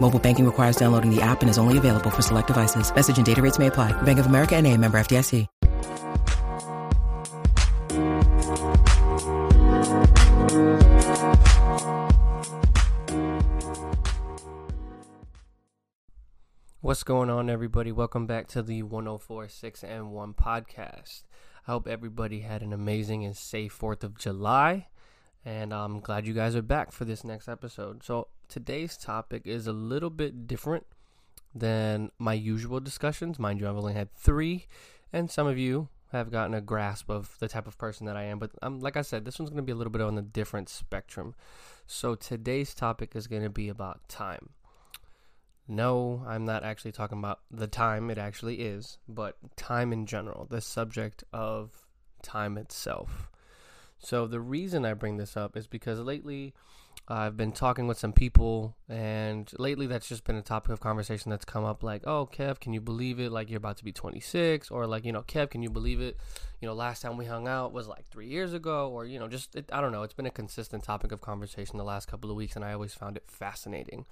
Mobile banking requires downloading the app and is only available for select devices. Message and data rates may apply. Bank of America and a member FDIC. What's going on, everybody? Welcome back to the 1046 and 1 podcast. I hope everybody had an amazing and safe 4th of July, and I'm glad you guys are back for this next episode. So, today's topic is a little bit different than my usual discussions. Mind you, I've only had three, and some of you have gotten a grasp of the type of person that I am. But um, like I said, this one's going to be a little bit on a different spectrum. So, today's topic is going to be about time. No, I'm not actually talking about the time, it actually is, but time in general, the subject of time itself. So, the reason I bring this up is because lately I've been talking with some people, and lately that's just been a topic of conversation that's come up like, oh, Kev, can you believe it? Like, you're about to be 26, or like, you know, Kev, can you believe it? You know, last time we hung out was like three years ago, or, you know, just, it, I don't know. It's been a consistent topic of conversation the last couple of weeks, and I always found it fascinating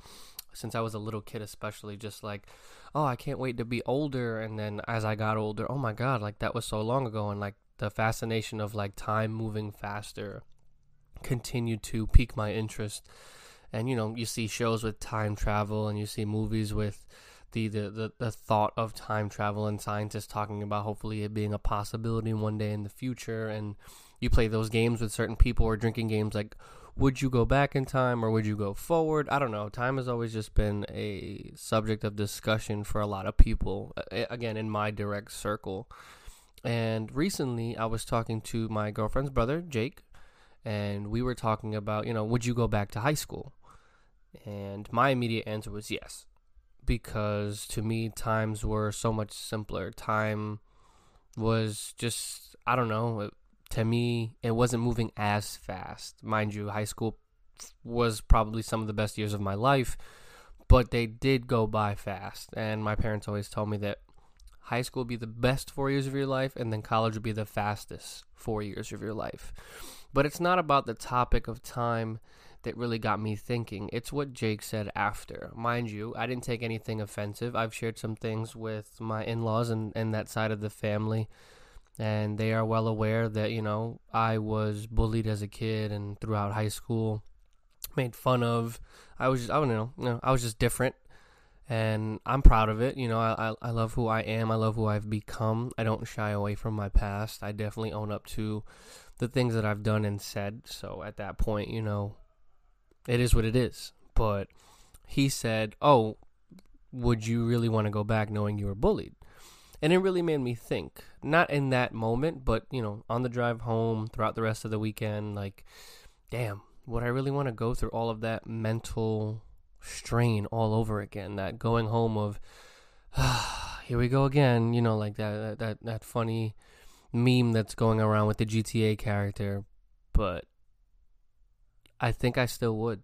since I was a little kid, especially just like, oh, I can't wait to be older. And then as I got older, oh my God, like that was so long ago. And like the fascination of like time moving faster continued to pique my interest. And you know, you see shows with time travel and you see movies with the, the, the, the thought of time travel and scientists talking about hopefully it being a possibility one day in the future. And you play those games with certain people or drinking games like would you go back in time or would you go forward? I don't know. Time has always just been a subject of discussion for a lot of people, again, in my direct circle. And recently, I was talking to my girlfriend's brother, Jake, and we were talking about, you know, would you go back to high school? And my immediate answer was yes, because to me, times were so much simpler. Time was just, I don't know, to me, it wasn't moving as fast. Mind you, high school was probably some of the best years of my life, but they did go by fast. And my parents always told me that high school would be the best four years of your life, and then college would be the fastest four years of your life. But it's not about the topic of time that really got me thinking. It's what Jake said after. Mind you, I didn't take anything offensive. I've shared some things with my in laws and, and that side of the family and they are well aware that you know I was bullied as a kid and throughout high school, made fun of. I was just, I don't know, you know, I was just different, and I'm proud of it. You know, I, I I love who I am. I love who I've become. I don't shy away from my past. I definitely own up to the things that I've done and said. So at that point, you know, it is what it is. But he said, "Oh, would you really want to go back knowing you were bullied?" and it really made me think not in that moment but you know on the drive home throughout the rest of the weekend like damn would i really want to go through all of that mental strain all over again that going home of ah, here we go again you know like that that that funny meme that's going around with the GTA character but I think I still would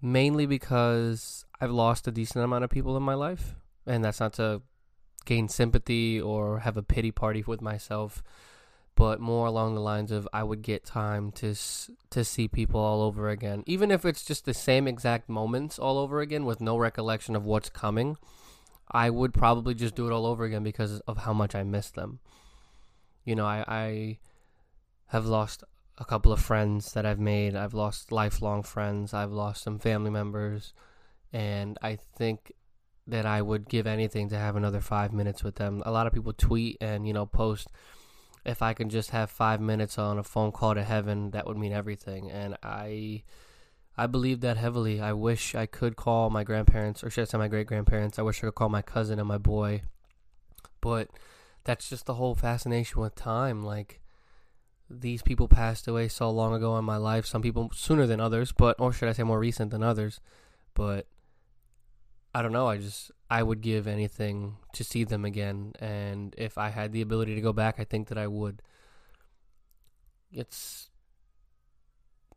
mainly because I've lost a decent amount of people in my life and that's not to gain sympathy or have a pity party with myself, but more along the lines of I would get time to to see people all over again, even if it's just the same exact moments all over again with no recollection of what's coming. I would probably just do it all over again because of how much I miss them. You know, I, I have lost a couple of friends that I've made. I've lost lifelong friends. I've lost some family members. And I think that I would give anything to have another five minutes with them. A lot of people tweet and you know post if I can just have five minutes on a phone call to heaven, that would mean everything. And I, I believe that heavily. I wish I could call my grandparents, or should I say my great grandparents. I wish I could call my cousin and my boy, but that's just the whole fascination with time. Like these people passed away so long ago in my life. Some people sooner than others, but or should I say more recent than others. But I don't know. I just I would give anything to see them again, and if I had the ability to go back, I think that I would. It's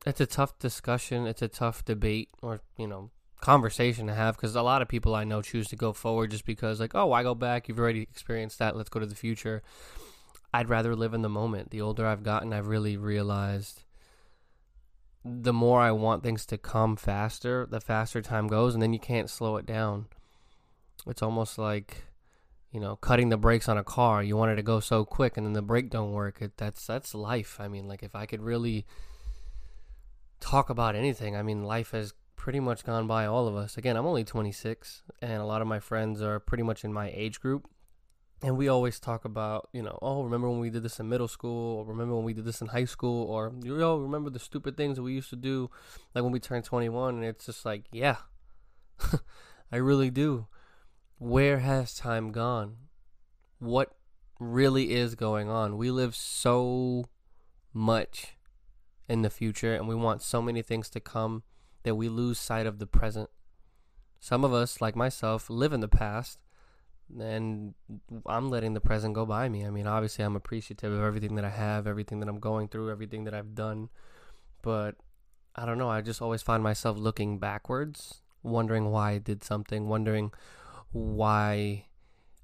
it's a tough discussion. It's a tough debate, or you know, conversation to have because a lot of people I know choose to go forward just because, like, oh, why go back? You've already experienced that. Let's go to the future. I'd rather live in the moment. The older I've gotten, I've really realized the more I want things to come faster, the faster time goes, and then you can't slow it down. It's almost like, you know, cutting the brakes on a car. You want it to go so quick, and then the brake don't work. It, that's that's life. I mean, like if I could really talk about anything, I mean, life has pretty much gone by all of us. Again, I'm only 26, and a lot of my friends are pretty much in my age group and we always talk about, you know, oh, remember when we did this in middle school, or remember when we did this in high school, or you know, remember the stupid things that we used to do, like when we turned 21, and it's just like, yeah, I really do. Where has time gone? What really is going on? We live so much in the future, and we want so many things to come that we lose sight of the present. Some of us, like myself, live in the past and I'm letting the present go by me. I mean, obviously, I'm appreciative of everything that I have, everything that I'm going through, everything that I've done. But I don't know. I just always find myself looking backwards, wondering why I did something, wondering why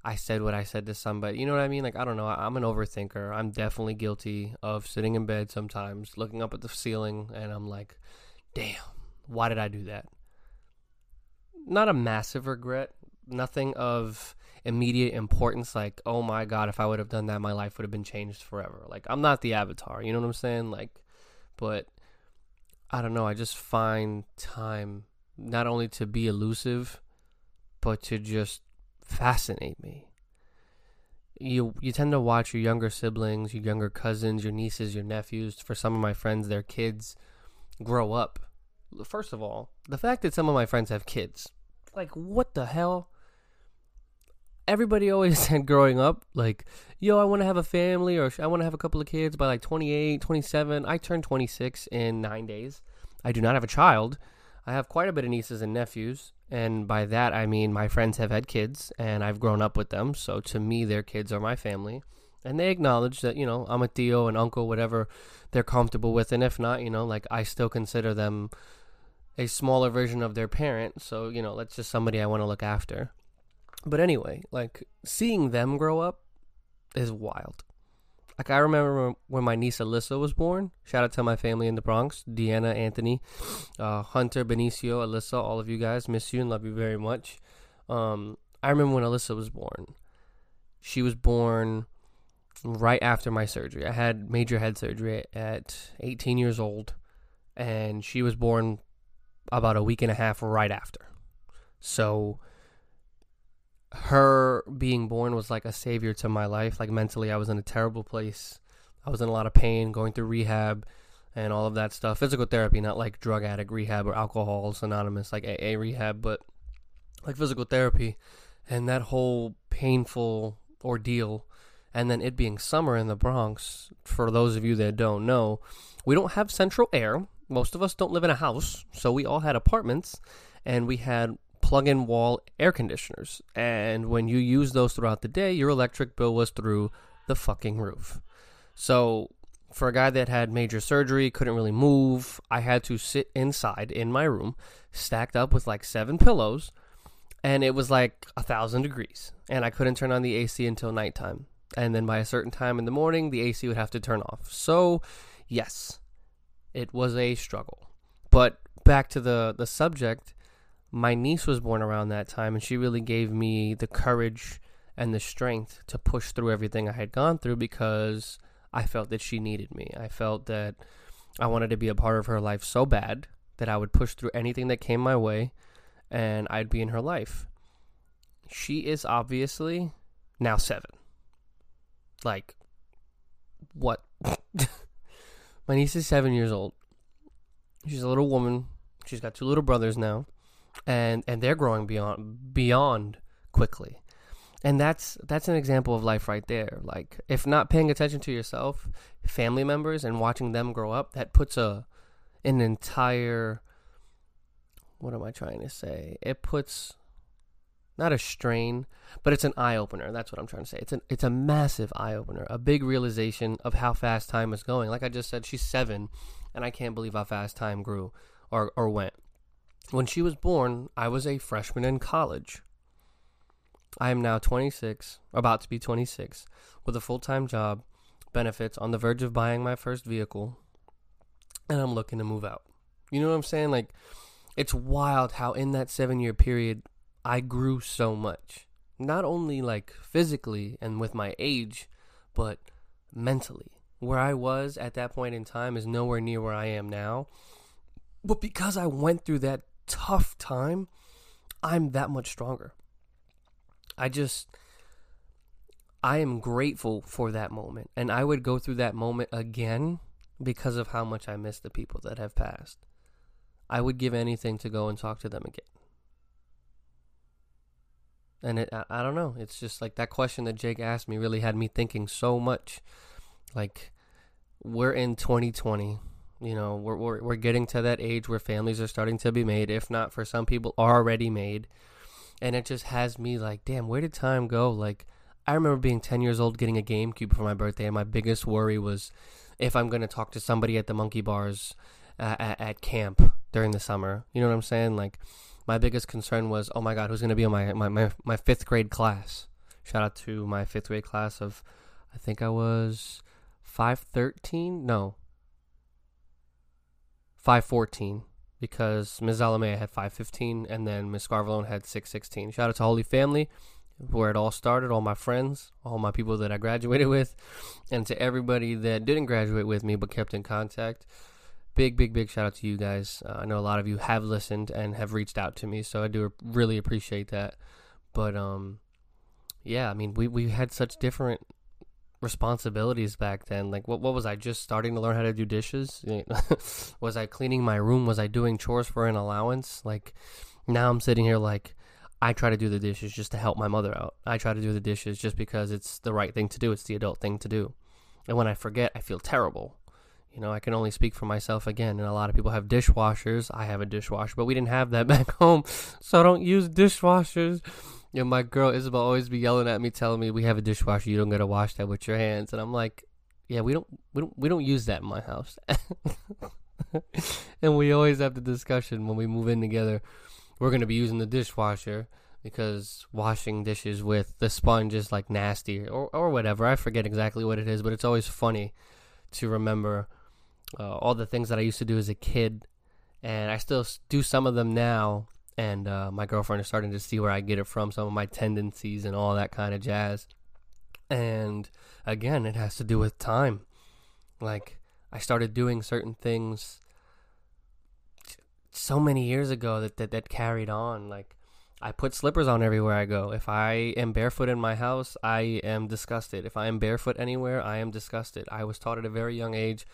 I said what I said to somebody. You know what I mean? Like, I don't know. I'm an overthinker. I'm definitely guilty of sitting in bed sometimes, looking up at the ceiling, and I'm like, damn, why did I do that? Not a massive regret, nothing of immediate importance like oh my god if i would have done that my life would have been changed forever. Like i'm not the avatar you know what i'm saying? Like but i don't know i just find time not only to be elusive but to just fascinate me. You you tend to watch your younger siblings your younger cousins your nieces your nephews. For some of my friends their kids grow up first of all the fact that some of my friends have kids like what the hell everybody always said growing up, like, yo, I want to have a family or I want to have a couple of kids by like 28, 27. I turned 26 in nine days. I do not have a child. I have quite a bit of nieces and nephews. And by that, I mean my friends have had kids and I've grown up with them. So to me, their kids are my family. And they acknowledge that, you know, I'm a Theo and uncle, whatever they're comfortable with. And if not, you know, like I still consider them a smaller version of their parent. So, you know, that's just somebody I want to look after. But anyway, like seeing them grow up is wild. Like I remember when my niece Alyssa was born. Shout out to my family in the Bronx, Deanna, Anthony, uh, Hunter, Benicio, Alyssa, all of you guys. Miss you and love you very much. Um, I remember when Alyssa was born. She was born right after my surgery. I had major head surgery at 18 years old, and she was born about a week and a half right after. So her being born was like a savior to my life. Like mentally, I was in a terrible place. I was in a lot of pain, going through rehab and all of that stuff. Physical therapy, not like drug addict rehab or Alcoholics Anonymous, like AA rehab, but like physical therapy. And that whole painful ordeal, and then it being summer in the Bronx, for those of you that don't know, we don't have central air. Most of us don't live in a house, so we all had apartments, and we had plug in wall air conditioners. And when you use those throughout the day, your electric bill was through the fucking roof. So, for a guy that had major surgery, couldn't really move, I had to sit inside in my room, stacked up with like seven pillows, and it was like a thousand degrees. And I couldn't turn on the AC until nighttime. And then by a certain time in the morning, the AC would have to turn off. So, yes, it was a struggle. But back to the, the subject, my niece was born around that time, and she really gave me the courage and the strength to push through everything I had gone through because I felt that she needed me. I felt that I wanted to be a part of her life so bad that I would push through anything that came my way and I'd be in her life. She is obviously now seven. Like, what? my niece is seven years old. She's a little woman. She's got two little brothers now, and and they're growing beyond beyond quickly. And that's that's an example of life right there. Like if not paying attention to yourself, family members and watching them grow up, that puts a an entire what am I trying to say? It puts not a strain, but it's an eye opener. That's what I'm trying to say. It's an it's a massive eye opener, a big realization of how fast time is going. Like I just said, she's seven, and I can't believe how fast time grew or or went. When she was born, I was a freshman in college. I am now 26, about to be 26, with a full time job, benefits, on the verge of buying my first vehicle, and I'm looking to move out. You know what I'm saying? Like, it's wild how in that seven year period, I grew so much. Not only like physically and with my age, but mentally. Where I was at that point in time is nowhere near where I am now. But because I went through that tough time, I'm that much stronger. I just I am grateful for that moment and I would go through that moment again because of how much I miss the people that have passed. I would give anything to go and talk to them again. And it, I, I don't know. It's just like that question that Jake asked me really had me thinking so much. Like, we're in 2020. You know, we're, we're, we're getting to that age where families are starting to be made, if not for some people, already made and it just has me like, damn, where did time go? Like, I remember being 10 years old getting a GameCube for my birthday, and my biggest worry was if I'm going to talk to somebody at the monkey bars uh, at, at, camp during the summer. You know what I'm saying? Like, my biggest concern was, oh my God, who's going to be in my, my, my, my fifth grade class? Shout out to my fifth grade class of, I think I was 513? No. 514 because Ms. Alamea had 515 and then Ms. Scarvalone had 616. Shout out to Holy Family, where it all started, all my friends, all my people that I graduated with, and to everybody that didn't graduate with me but kept in contact. Big, big, big shout out to you guys. Uh, I know a lot of you have listened and have reached out to me, so I do really appreciate that. But um, yeah, I mean, we we had such different responsibilities back then. Like, what what was I just starting to learn how to do dishes? was I cleaning my room? Was I doing chores for an allowance? Like, now I'm sitting here like. I try to do the dishes just to help my mother out. I try to do the dishes just because it's the right thing to do. It's the adult thing to do. And when I forget, I feel terrible. You know, I can only speak for myself again. And a lot of people have dishwashers. I have a dishwasher, but we didn't have that back home. So I don't use dishwashers. You know, my girl Isabel always be yelling at me, telling me we have a dishwasher. You don't gotta wash that with your hands, and I'm like, yeah, we don't, we don't, we don't use that in my house. and we always have the discussion when we move in together. We're gonna be using the dishwasher because washing dishes with the sponge is like nasty or or whatever. I forget exactly what it is, but it's always funny to remember uh, all the things that I used to do as a kid, and I still do some of them now and uh, my girlfriend is starting to see where I get it from, some of my tendencies and all that kind of jazz. And again, it has to do with time. Like I started doing certain things so many years ago that that, that carried on. Like I put slippers on everywhere I go. If I am barefoot in my house, I am disgusted. If I am barefoot anywhere, I am disgusted. I was taught at a very young age,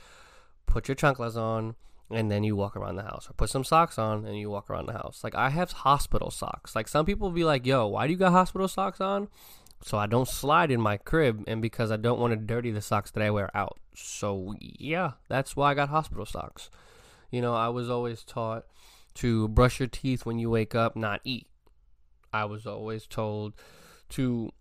put your chanclas on and then you walk around the house. Or put some socks on and you walk around the house. Like i have hospital socks. Like some people be like yo why do you got hospital socks on? So i don't slide in my crib and because i don't want to dirty the socks that i wear out. So yeah that's why i got hospital socks. You know i was always taught to brush your teeth when you wake up not eat. I was always told to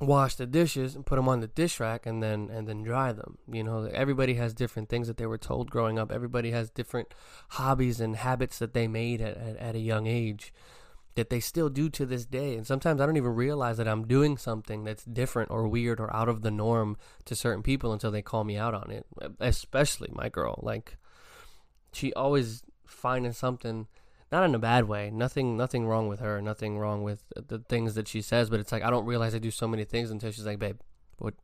wash the dishes and put them on the dish rack and then and then dry them you know? Everybody has different things that they were told growing up. Everybody has different hobbies and habits that they made at, at, at, a young age that they still do to this day. And sometimes i don't even realize that i'm doing something that's different or weird or out of the norm to certain people until they call me out on it especially my girl. Like she always finding something not in a bad way. Nothing, nothing wrong with her. Nothing wrong with the things that she says. But it's like I don't realize I do so many things until she's like, "Babe, what,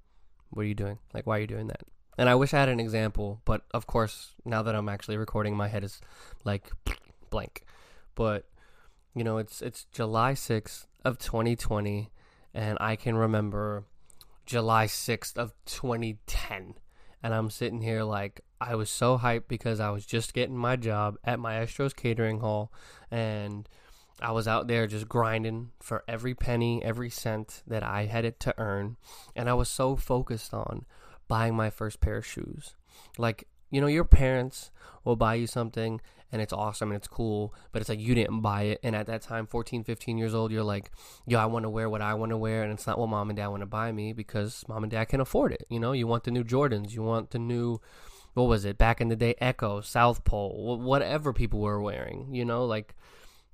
what are you doing? Like, why are you doing that?" And I wish I had an example, but of course, now that I'm actually recording, my head is like blank. But you know, it's it's July sixth of 2020, and I can remember July sixth of 2010 and I'm sitting here like I was so hyped because I was just getting my job at Maestro's Catering Hall and I was out there just grinding for every penny, every cent that I had it to earn. And I was so focused on buying my first pair of shoes. Like, you know, your parents will buy you something and it's awesome and it's cool, but it's like you didn't buy it. And at that time, 14, 15 years old, you're like, yo, I want to wear what I want to wear. And it's not what mom and dad want to buy me because mom and dad can afford it. You know, you want the new Jordans, you want the new, what was it, back in the day, Ecko, South Pole, whatever people were wearing, you know, like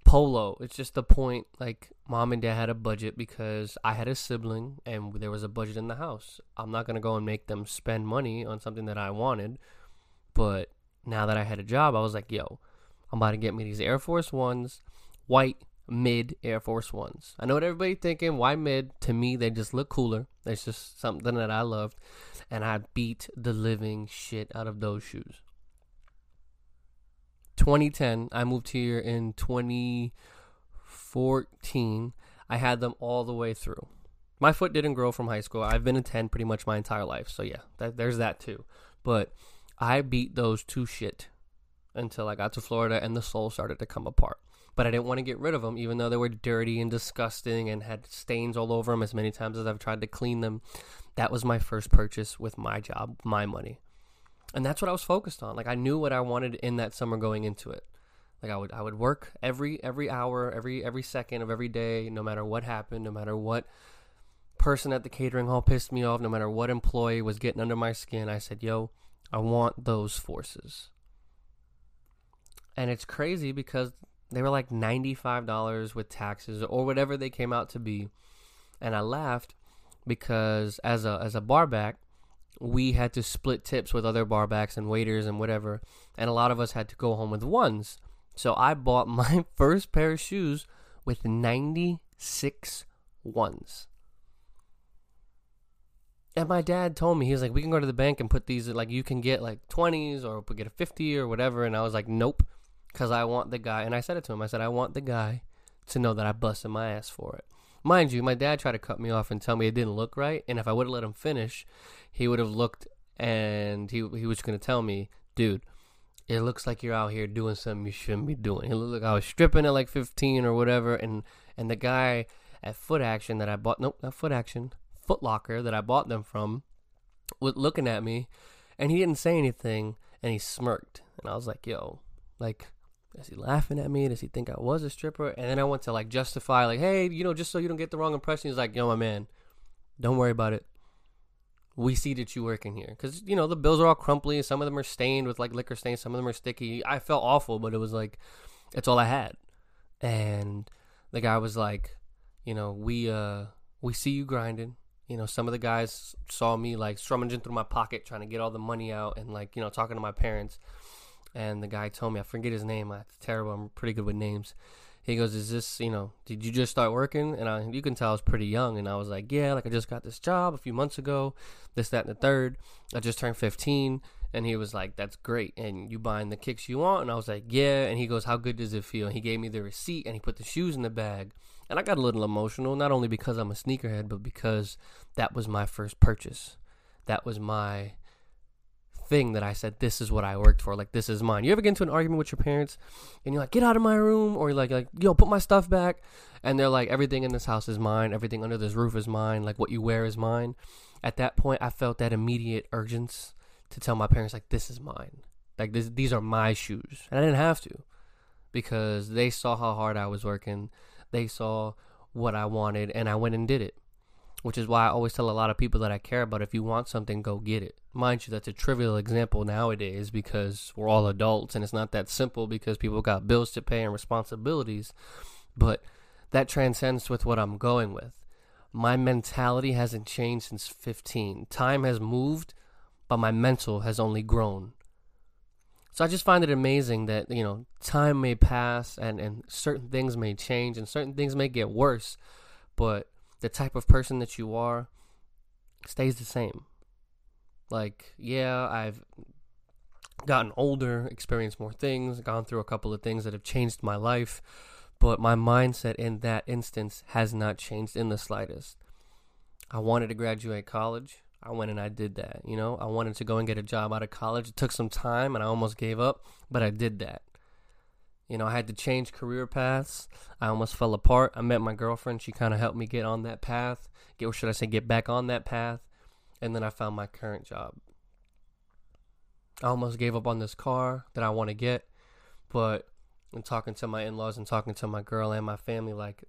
polo. It's just the point, like, mom and dad had a budget because I had a sibling and there was a budget in the house. I'm not going to go and make them spend money on something that I wanted. But now that I had a job, I was like, yo, I'm about to get me these Air Force Ones, white mid Air Force Ones. I know what everybody's thinking. Why mid? To me, they just look cooler. It's just something that I loved. And I beat the living shit out of those shoes. 2010, I moved here in 2014. I had them all the way through. My foot didn't grow from high school. I've been a 10 pretty much my entire life. So, yeah, that, there's that too. But I beat those two shit until I got to Florida and the sole started to come apart. But I didn't want to get rid of them, even though they were dirty and disgusting and had stains all over them as many times as I've tried to clean them. That was my first purchase with my job, my money. And that's what I was focused on. Like I knew what I wanted in that summer going into it. Like I would I would work every every hour, every every second of every day, no matter what happened, no matter what person at the catering hall pissed me off, no matter what employee was getting under my skin. I said, "Yo, I want those forces." And it's crazy because they were like $95 with taxes or whatever they came out to be. And I laughed because as a as a barback, we had to split tips with other barbacks and waiters and whatever, and a lot of us had to go home with ones. So I bought my first pair of shoes with 96 ones. And my dad told me, he was like, we can go to the bank and put these, like, you can get like 20s or get a 50 or whatever. And I was like, nope because I want the guy, and I said it to him. I said I want the guy to know that I busted my ass for it. Mind you, my dad tried to cut me off and tell me it didn't look right, and if I would have let him finish, he would have looked and he he was going to tell me, dude, it looks like you're out here doing something you shouldn't be doing. It looked like I was stripping at like 15 or whatever, and and the guy at Foot Action that I bought, nope, not Foot Action, Foot Locker that I bought them from, was looking at me, and he didn't say anything, and he smirked, and I was like, yo, like is he laughing at me? Does he think I was a stripper? And then I went to like justify, like, hey, you know, just so you don't get the wrong impression. He's like, yo, my man, don't worry about it. We see that you work in here because you know the bills are all crumply. Some of them are stained with like liquor stains. Some of them are sticky. I felt awful, but it was like, it's all I had. And the guy was like, you know, we uh we see you grinding. You know, some of the guys saw me like strumming through my pocket trying to get all the money out and like you know talking to my parents and the guy told me I forget his name. It's terrible. I'm pretty good with names. He goes, "Is this you know? Did you just start working?" And I, you can tell I was pretty young, and I was like, "Yeah, like I just got this job a few months ago. This, that, and the third. I just turned 15." And he was like, "That's great." And you buying the kicks you want? And I was like, "Yeah." And he goes, "How good does it feel?" And he gave me the receipt, and he put the shoes in the bag. And I got a little emotional, not only because I'm a sneakerhead, but because that was my first purchase. That was my thing that I said, this is what I worked for. Like, this is mine. You ever get into an argument with your parents and you're like, get out of my room? Or you're like, like, yo, put my stuff back. And they're like, everything in this house is mine. Everything under this roof is mine. Like, what you wear is mine. At that point, I felt that immediate urgency to tell my parents, like, this is mine. Like, this, these are my shoes. And I didn't have to because they saw how hard I was working. They saw what I wanted and I went and did it which is why I always tell a lot of people that I care about if you want something, go get it. Mind you, that's a trivial example nowadays because we're all adults and it's not that simple because people got bills to pay and responsibilities. But that transcends with what I'm going with. My mentality hasn't changed since 15. Time has moved, but my mental has only grown. So I just find it amazing that, you know, time may pass and, and certain things may change and certain things may get worse, but the type of person that you are stays the same. Like, yeah, I've gotten older, experienced more things, gone through a couple of things that have changed my life, but my mindset in that instance has not changed in the slightest. I wanted to graduate college. I went and I did that. You know, I wanted to go and get a job out of college. It took some time and I almost gave up, but I did that. You know, I had to change career paths. I almost fell apart. I met my girlfriend. She kind of helped me get on that path. Get, or should I say, get back on that path. And then I found my current job. I almost gave up on this car that I want to get, but in talking to my in laws and talking to my girl and my family, like,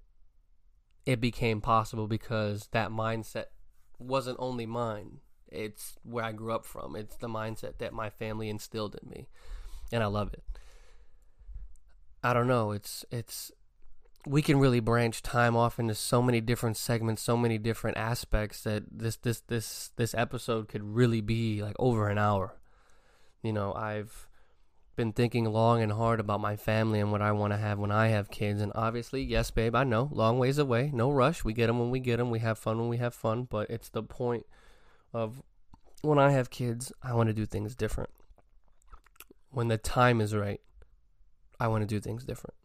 it became possible because that mindset wasn't only mine. It's where I grew up from. It's the mindset that my family instilled in me. And I love it. I don't know. It's it's we can really branch time off into so many different segments, so many different aspects that this this this this episode could really be like over an hour. You know, I've been thinking long and hard about my family and what I want to have when I have kids. And obviously, yes, babe, I know, long ways away, no rush. We get them when we get them. We have fun when we have fun. But it's the point of when I have kids, I want to do things different. When the time is right, I want to do things different.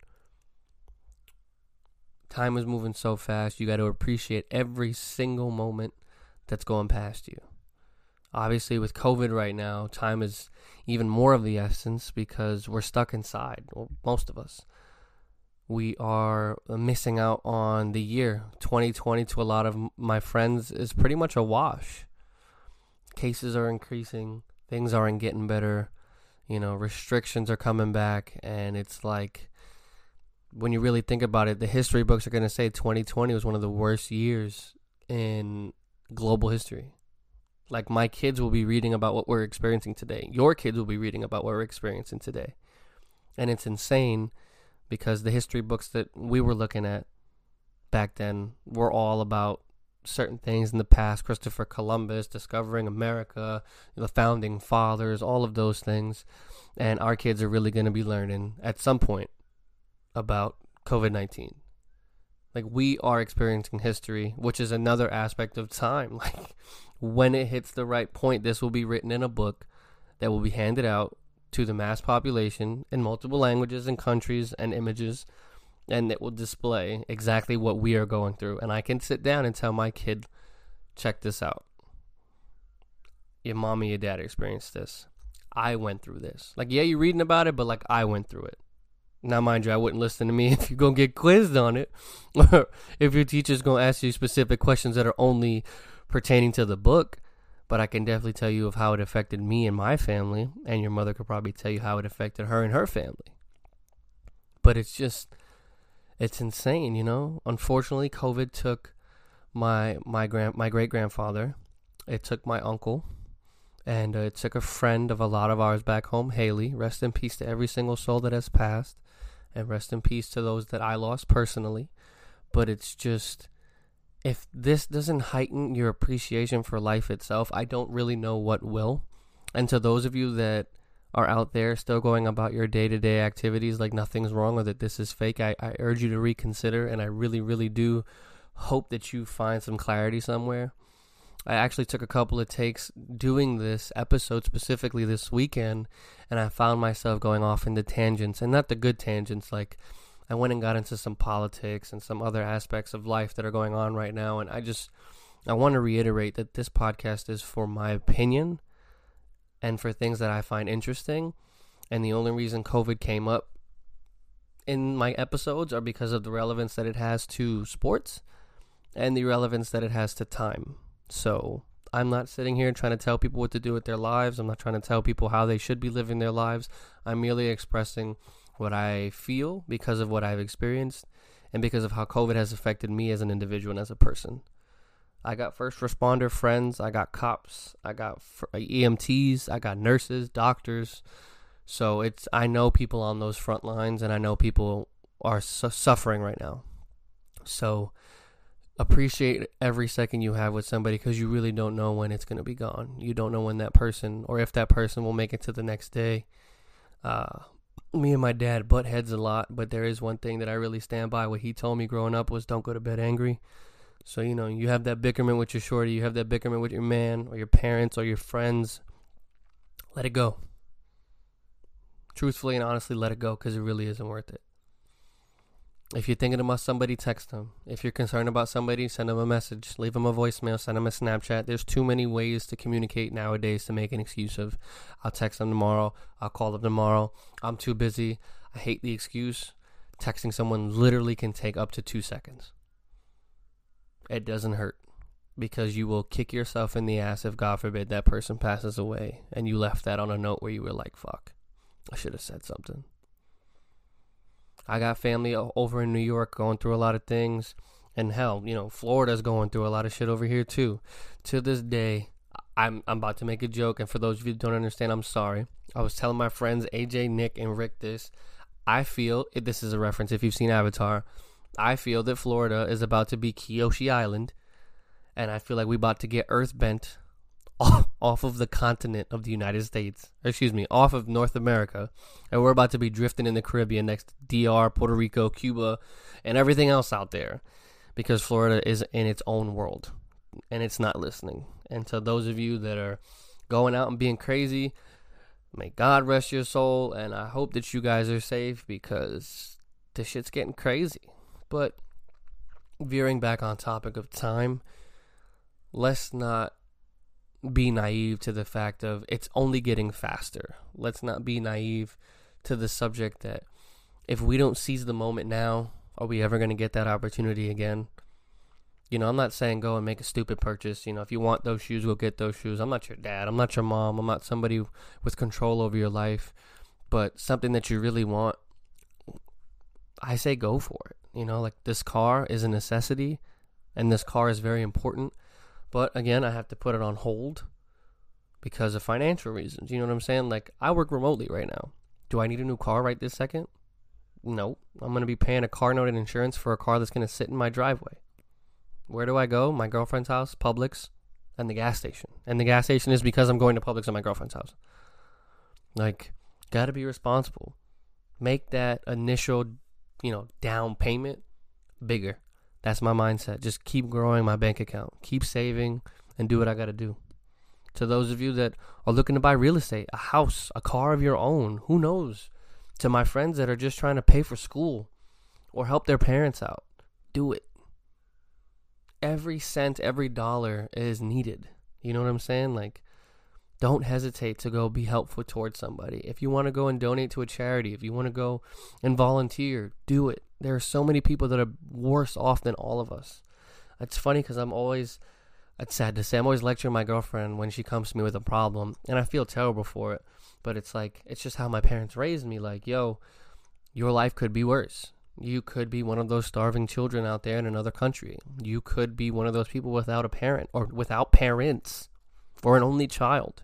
Time is moving so fast, you got to appreciate every single moment that's going past you. Obviously, with COVID right now, time is even more of the essence because we're stuck inside, well, most of us. We are missing out on the year 2020 to a lot of my friends is pretty much a wash. Cases are increasing, things aren't getting better, you know, restrictions are coming back, and it's like when you really think about it, the history books are going to say 2020 was one of the worst years in global history. Like my kids will be reading about what we're experiencing today. Your kids will be reading about what we're experiencing today. And it's insane because the history books that we were looking at back then were all about certain things in the past Christopher Columbus discovering America, the founding fathers, all of those things. And our kids are really going to be learning at some point about COVID 19. Like we are experiencing history, which is another aspect of time. Like when it hits the right point, this will be written in a book that will be handed out to the mass population in multiple languages and countries and images and it will display exactly what we are going through and I can sit down and tell my kid check this out. Your mom your dad experienced this. I went through this. Like yeah, you're reading about it, but like I went through it. Now, mind you, I wouldn't listen to me if you're gonna get quizzed on it, or if your teacher's gonna ask you specific questions that are only pertaining to the book, but I can definitely tell you of how it affected me and my family, and your mother could probably tell you how it affected her and her family. But it's just, it's insane, you know. Unfortunately, COVID took my my grand my great grandfather. It took my uncle, and uh, it took a friend of a lot of ours back home, Haley. Rest in peace to every single soul that has passed, and rest in peace to those that I lost personally. But it's just if this doesn't heighten your appreciation for life itself, I don't really know what will. And to those of you that are out there still going about your day to day activities like nothing's wrong or that this is fake, I, I urge you to reconsider. And I really, really do hope that you find some clarity somewhere. I actually took a couple of takes doing this episode specifically this weekend, and I found myself going off into tangents, and not the good tangents like I went and got into some politics and some other aspects of life that are going on right now. And I just, I want to reiterate that this podcast is for my opinion and for things that I find interesting. And the only reason COVID came up in my episodes are because of the relevance that it has to sports and the relevance that it has to time. So I'm not sitting here trying to tell people what to do with their lives. I'm not trying to tell people how they should be living their lives. I'm merely expressing what I feel because of what I've experienced and because of how COVID has affected me as an individual and as a person. I got first responder friends, I got cops, I got EMTs, I got nurses, doctors. So it's I know people on those front lines and I know people are su- suffering right now. So appreciate every second you have with somebody because you really don't know when it's going to be gone. You don't know when that person or if that person will make it to the next day. Uh, me and my dad butt heads a lot, but there is one thing that I really stand by. What he told me growing up was don't go to bed angry. So, you know, you have that bickerment with your shorty, you have that bickerment with your man or your parents or your friends. Let it go. Truthfully and honestly, let it go because it really isn't worth it. If you're thinking about somebody, text them. If you're concerned about somebody, send them a message. Leave them a voicemail. Send them a Snapchat. There's too many ways to communicate nowadays to make an excuse of, I'll text them tomorrow. I'll call them tomorrow. I'm too busy. I hate the excuse. Texting someone literally can take up to two seconds. It doesn't hurt because you will kick yourself in the ass if, God forbid, that person passes away and you left that on a note where you were like, fuck, I should have said something. I got family over in New York going through a lot of things. And hell, you know, Florida's going through a lot of shit over here too. To this day, I'm I'm about to make a joke, and for those of you who don't understand, I'm sorry. I was telling my friends AJ, Nick, and Rick this. I feel this is a reference if you've seen Avatar. I feel that Florida is about to be Kyoshi Island, and I feel like we're about to get Earth bent off of the continent of the United States. Excuse me, off of North America. And we're about to be drifting in the Caribbean next to DR, Puerto Rico, Cuba, and everything else out there. Because Florida is in its own world. And it's not listening. And to those of you that are going out and being crazy, may God rest your soul. And I hope that you guys are safe because this shit's getting crazy. But veering back on topic of time, let's not be naive to the fact of it's only getting faster. Let's not be naive to the subject that if we don't seize the moment now, are we ever going to get that opportunity again? You know, I'm not saying go and make a stupid purchase. You know, if you want those shoes, go get those shoes. I'm not your dad. I'm not your mom. I'm not somebody with control over your life. But something that you really want, I say go for it. You know, like this car is a necessity and this car is very important. But again, I have to put it on hold because of financial reasons. You know what I'm saying? Like, I work remotely right now. Do I need a new car right this second? No. I'm going to be paying a car note and insurance for a car that's going to sit in my driveway. Where do I go? My girlfriend's house, Publix, and the gas station. And the gas station is because I'm going to Publix at my girlfriend's house. Like, got to be responsible. Make that initial, you know, down payment bigger. That's my mindset. Just keep growing my bank account, keep saving, and do what I got to do. To those of you that are looking to buy real estate, a house, a car of your own, who knows? To my friends that are just trying to pay for school or help their parents out, do it. Every cent, every dollar is needed. You know what I'm saying? Like, don't hesitate to go be helpful towards somebody. If you want to go and donate to a charity, if you want to go and volunteer, do it. There are so many people that are worse off than all of us. It's funny because I'm always, it's sad to say, I'm always lecturing my girlfriend when she comes to me with a problem, and I feel terrible for it. But it's like, it's just how my parents raised me. Like, yo, your life could be worse. You could be one of those starving children out there in another country. You could be one of those people without a parent or without parents or an only child.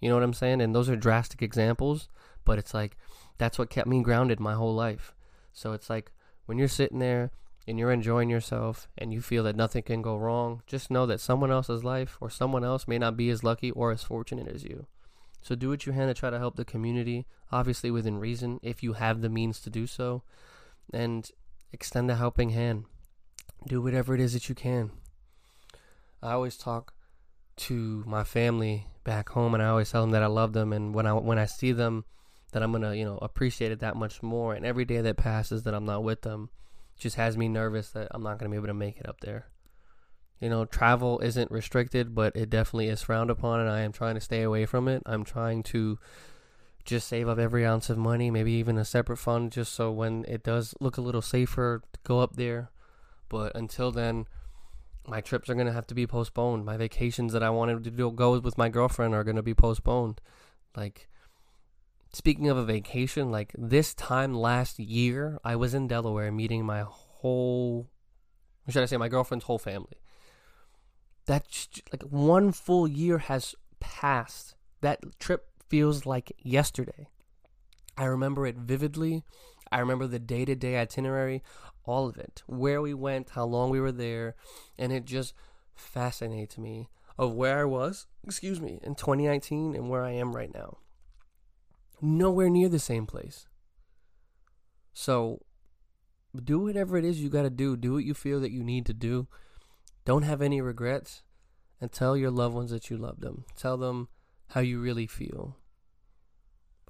You know what I'm saying? And those are drastic examples, but it's like that's what kept me grounded my whole life. So it's like when you're sitting there and you're enjoying yourself and you feel that nothing can go wrong, just know that someone else's life or someone else may not be as lucky or as fortunate as you. So do what you can to try to help the community, obviously within reason, if you have the means to do so, and extend a helping hand. Do whatever it is that you can. I always talk to my family back home, and I always tell them that I love them, and when I when I see them, that I'm gonna you know appreciate it that much more. And every day that passes that I'm not with them, just has me nervous that I'm not gonna be able to make it up there. You know, travel isn't restricted, but it definitely is frowned upon, and I am trying to stay away from it. I'm trying to just save up every ounce of money, maybe even a separate fund, just so when it does look a little safer to go up there. But until then, my trips are going to have to be postponed. My vacations that I wanted to do, go with my girlfriend are going to be postponed. Like, speaking of a vacation, like this time last year, I was in Delaware meeting my whole, should I say, my girlfriend's whole family. That's like one full year has passed. That trip feels like yesterday. I remember it vividly. I remember the day to day itinerary all of it, where we went, how long we were there, and it just fascinates me of where I was, excuse me, in 2019 and where I am right now. Nowhere near the same place. So, do whatever it is you got to do. Do what you feel that you need to do. Don't have any regrets. And tell your loved ones that you love them. Tell them how you really feel.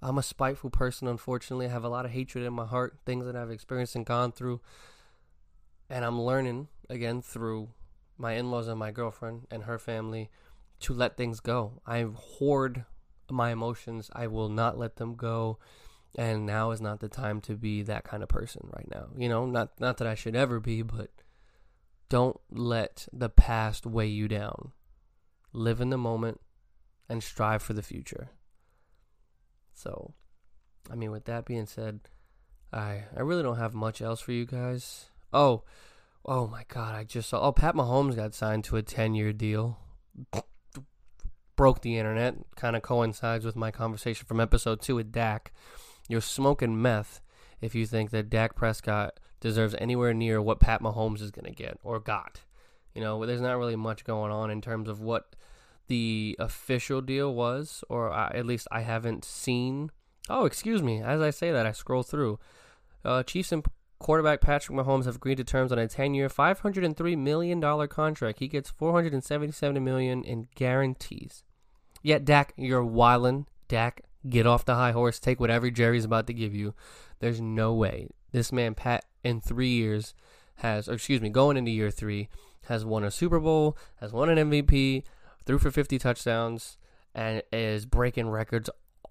I'm a spiteful person, unfortunately. I have a lot of hatred in my heart, things that I've experienced and gone through. And I'm learning, again, through my in laws and my girlfriend and her family to let things go. I hoard my emotions, I will not let them go. And now is not the time to be that kind of person right now. You know, not not that I should ever be, but don't let the past weigh you down. Live in the moment and strive for the future. So, I mean, with that being said, I I really don't have much else for you guys. Oh, oh my God! I just saw. Oh, Pat Mahomes got signed to a ten-year deal. Broke the internet. Kind of coincides with my conversation from episode two with Dak. You're smoking meth if you think that Dak Prescott deserves anywhere near what Pat Mahomes is going to get or got. You know, there's not really much going on in terms of what the official deal was, or I, at least I haven't seen. Oh, excuse me. As I say that, I scroll through. Uh, Chiefs and quarterback Patrick Mahomes have agreed to terms on a 10-year, $503 million contract. He gets 477 million in guarantees. Yet, Dak, you're wildin'. Dak, get off the high horse. Take whatever Jerry's about to give you. There's no way this man, Pat, in three years has, excuse me, going into year three, has won a Super Bowl, has won an MVP, threw for 50 touchdowns, and is breaking records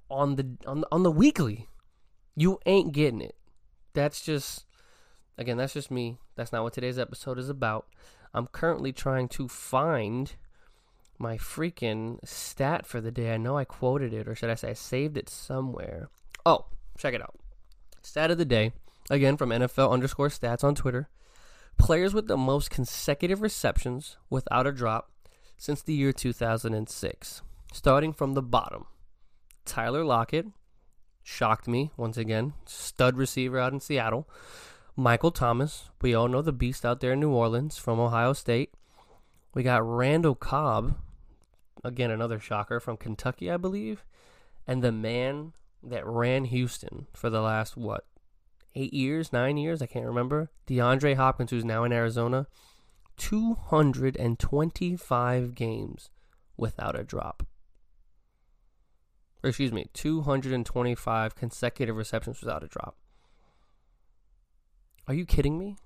on the on the, on the weekly. You ain't getting it. That's just again, that's just me. That's not what today's episode is about. I'm currently trying to find my freaking stat for the day. I know I quoted it, or should I say I saved it somewhere. Oh, check it out. Stat of the day, again from NFL underscore stats on Twitter. Players with the most consecutive receptions without a drop since the year 2006. Starting from the bottom, Tyler Lockett shocked me once again, stud receiver out in Seattle. Michael Thomas, we all know the beast out there in New Orleans from Ohio State. We got Randall Cobb, again another shocker from Kentucky, I believe, and the man that ran Houston for the last what eight years, nine years, I can't remember. DeAndre Hopkins, who's now in Arizona. 225 games without a drop. Or excuse me, 225 consecutive receptions without a drop. Are you kidding me?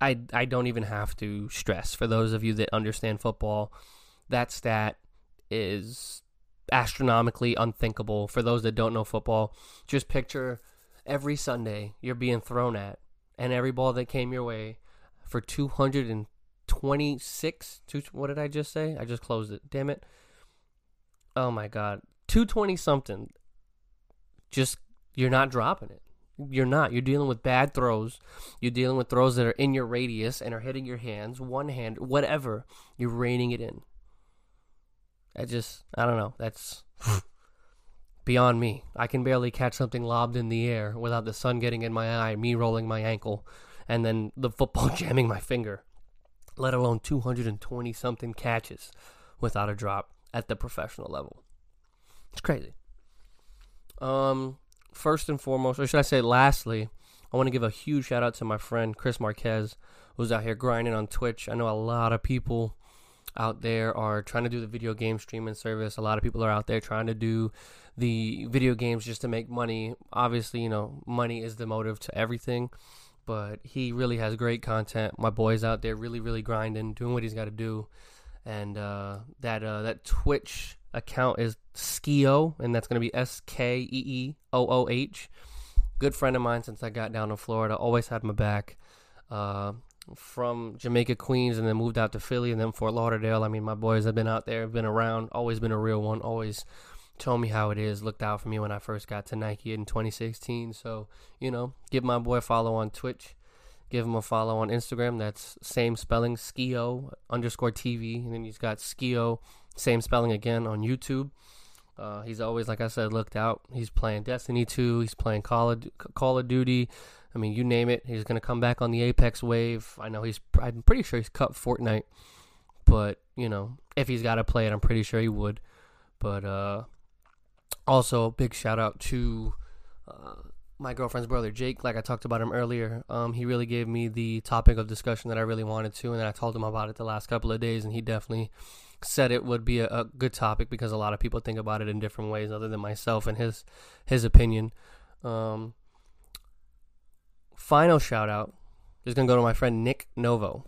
I, I don't even have to stress for those of you that understand football. That stat is astronomically unthinkable. For those that don't know football, just picture every Sunday you're being thrown at and every ball that came your way for 226 two, what did i just say? I just closed it. Damn it. Oh my god. 220 something just you're not dropping it. You're not. You're dealing with bad throws. You're dealing with throws that are in your radius and are hitting your hands one hand whatever. You're reining it in. I just i don't know. That's beyond me. I can barely catch something lobbed in the air without the sun getting in my eye, me rolling my ankle, and then the football jamming my finger. Let alone 220 something catches without a drop at the professional level. It's crazy. Um, first and foremost, or should I say, lastly, I want to give a huge shout out to my friend Chris Marquez, who's out here grinding on Twitch. I know a lot of people out there are trying to do the video game streaming service. A lot of people are out there trying to do the video games just to make money. Obviously, you know, money is the motive to everything, but he really has great content. My boy's out there really, really grinding, doing what he's got to do. And uh, that uh, that Twitch account is Skio, and that's going to be S K E E O O H. Good friend of mine since I got down to Florida. Always had my back. Uh, from Jamaica, Queens, and then moved out to Philly and then Fort Lauderdale. I mean, my boys have been out there, been around, always been a real one, always told me how it is, looked out for me when I first got to Nike in 2016. So, you know, give my boy a follow on Twitch. Give him a follow on Instagram. That's same spelling, Skio underscore TV. And then he's got Skio, same spelling again on YouTube. Uh, he's always, like I said, looked out. He's playing Destiny 2. He's playing Call of, Call of Duty. I mean, you name it. He's going to come back on the Apex wave. I know he's, I'm pretty sure he's cut Fortnite. But, you know, if he's got to play it, I'm pretty sure he would. But, uh, also, big shout out to uh, my girlfriend's brother, Jake. Like I talked about him earlier, um, he really gave me the topic of discussion that I really wanted to, and I told him about it the last couple of days, and he definitely said it would be a, a, good topic because a lot of people think about it in different ways other than myself and his his opinion. Um, final shout out is going to go to my friend Nick Novo.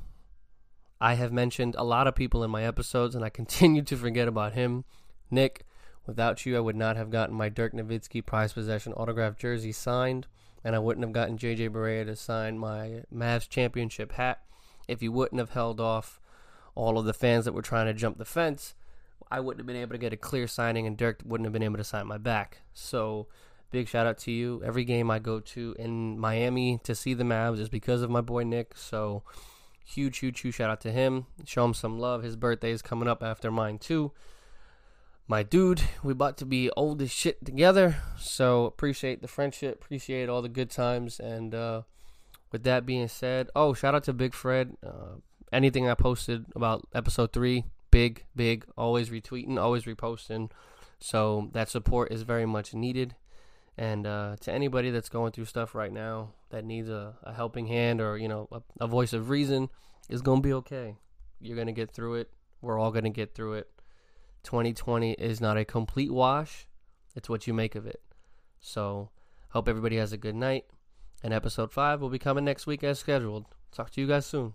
I have mentioned a lot of people in my episodes, and I continue to forget about him. Nick, without you, I would not have gotten my Dirk Nowitzki prize possession autograph jersey signed, and I wouldn't have gotten JJ Barea to sign my Mavs championship hat if you wouldn't have held off all of the fans that were trying to jump the fence. I wouldn't have been able to get a clear signing, and Dirk wouldn't have been able to sign my back. So, big shout out to you. Every game I go to in Miami to see the Mavs is because of my boy Nick. So, Huge, huge, huge shout out to him. Show him some love. His birthday is coming up after mine, too. My dude, we about to be old as shit together. So appreciate the friendship, appreciate all the good times. And uh, with that being said, oh, shout out to Big Fred. Uh, anything I posted about episode three, big, big, always retweeting, always reposting. So that support is very much needed. And uh, to anybody that's going through stuff right now that needs a, a helping hand or, you know, a, a voice of reason, is going to be okay. You're going to get through it. We're all going to get through it. 2020 is not a complete wash, it's what you make of it. So, hope everybody has a good night. And episode 5 will be coming next week as scheduled. Talk to you guys soon.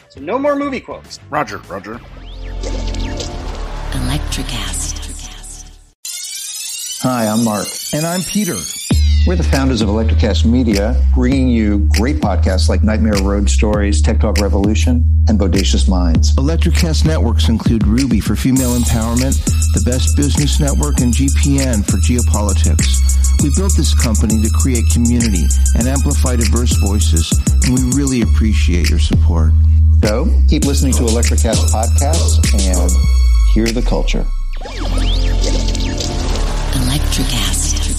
so no more movie quotes. Roger, Roger. Electricast. Hi, I'm Mark. And I'm Peter. We're the founders of Electricast Media, bringing you great podcasts like Nightmare Road Stories, Tech Talk Revolution, and Bodacious Minds. Electricast networks include Ruby for female empowerment, the Best Business Network, and GPN for geopolitics. We built this company to create community and amplify diverse voices, and we really appreciate your support. So keep listening to Electricast podcasts and hear the culture. Electricast.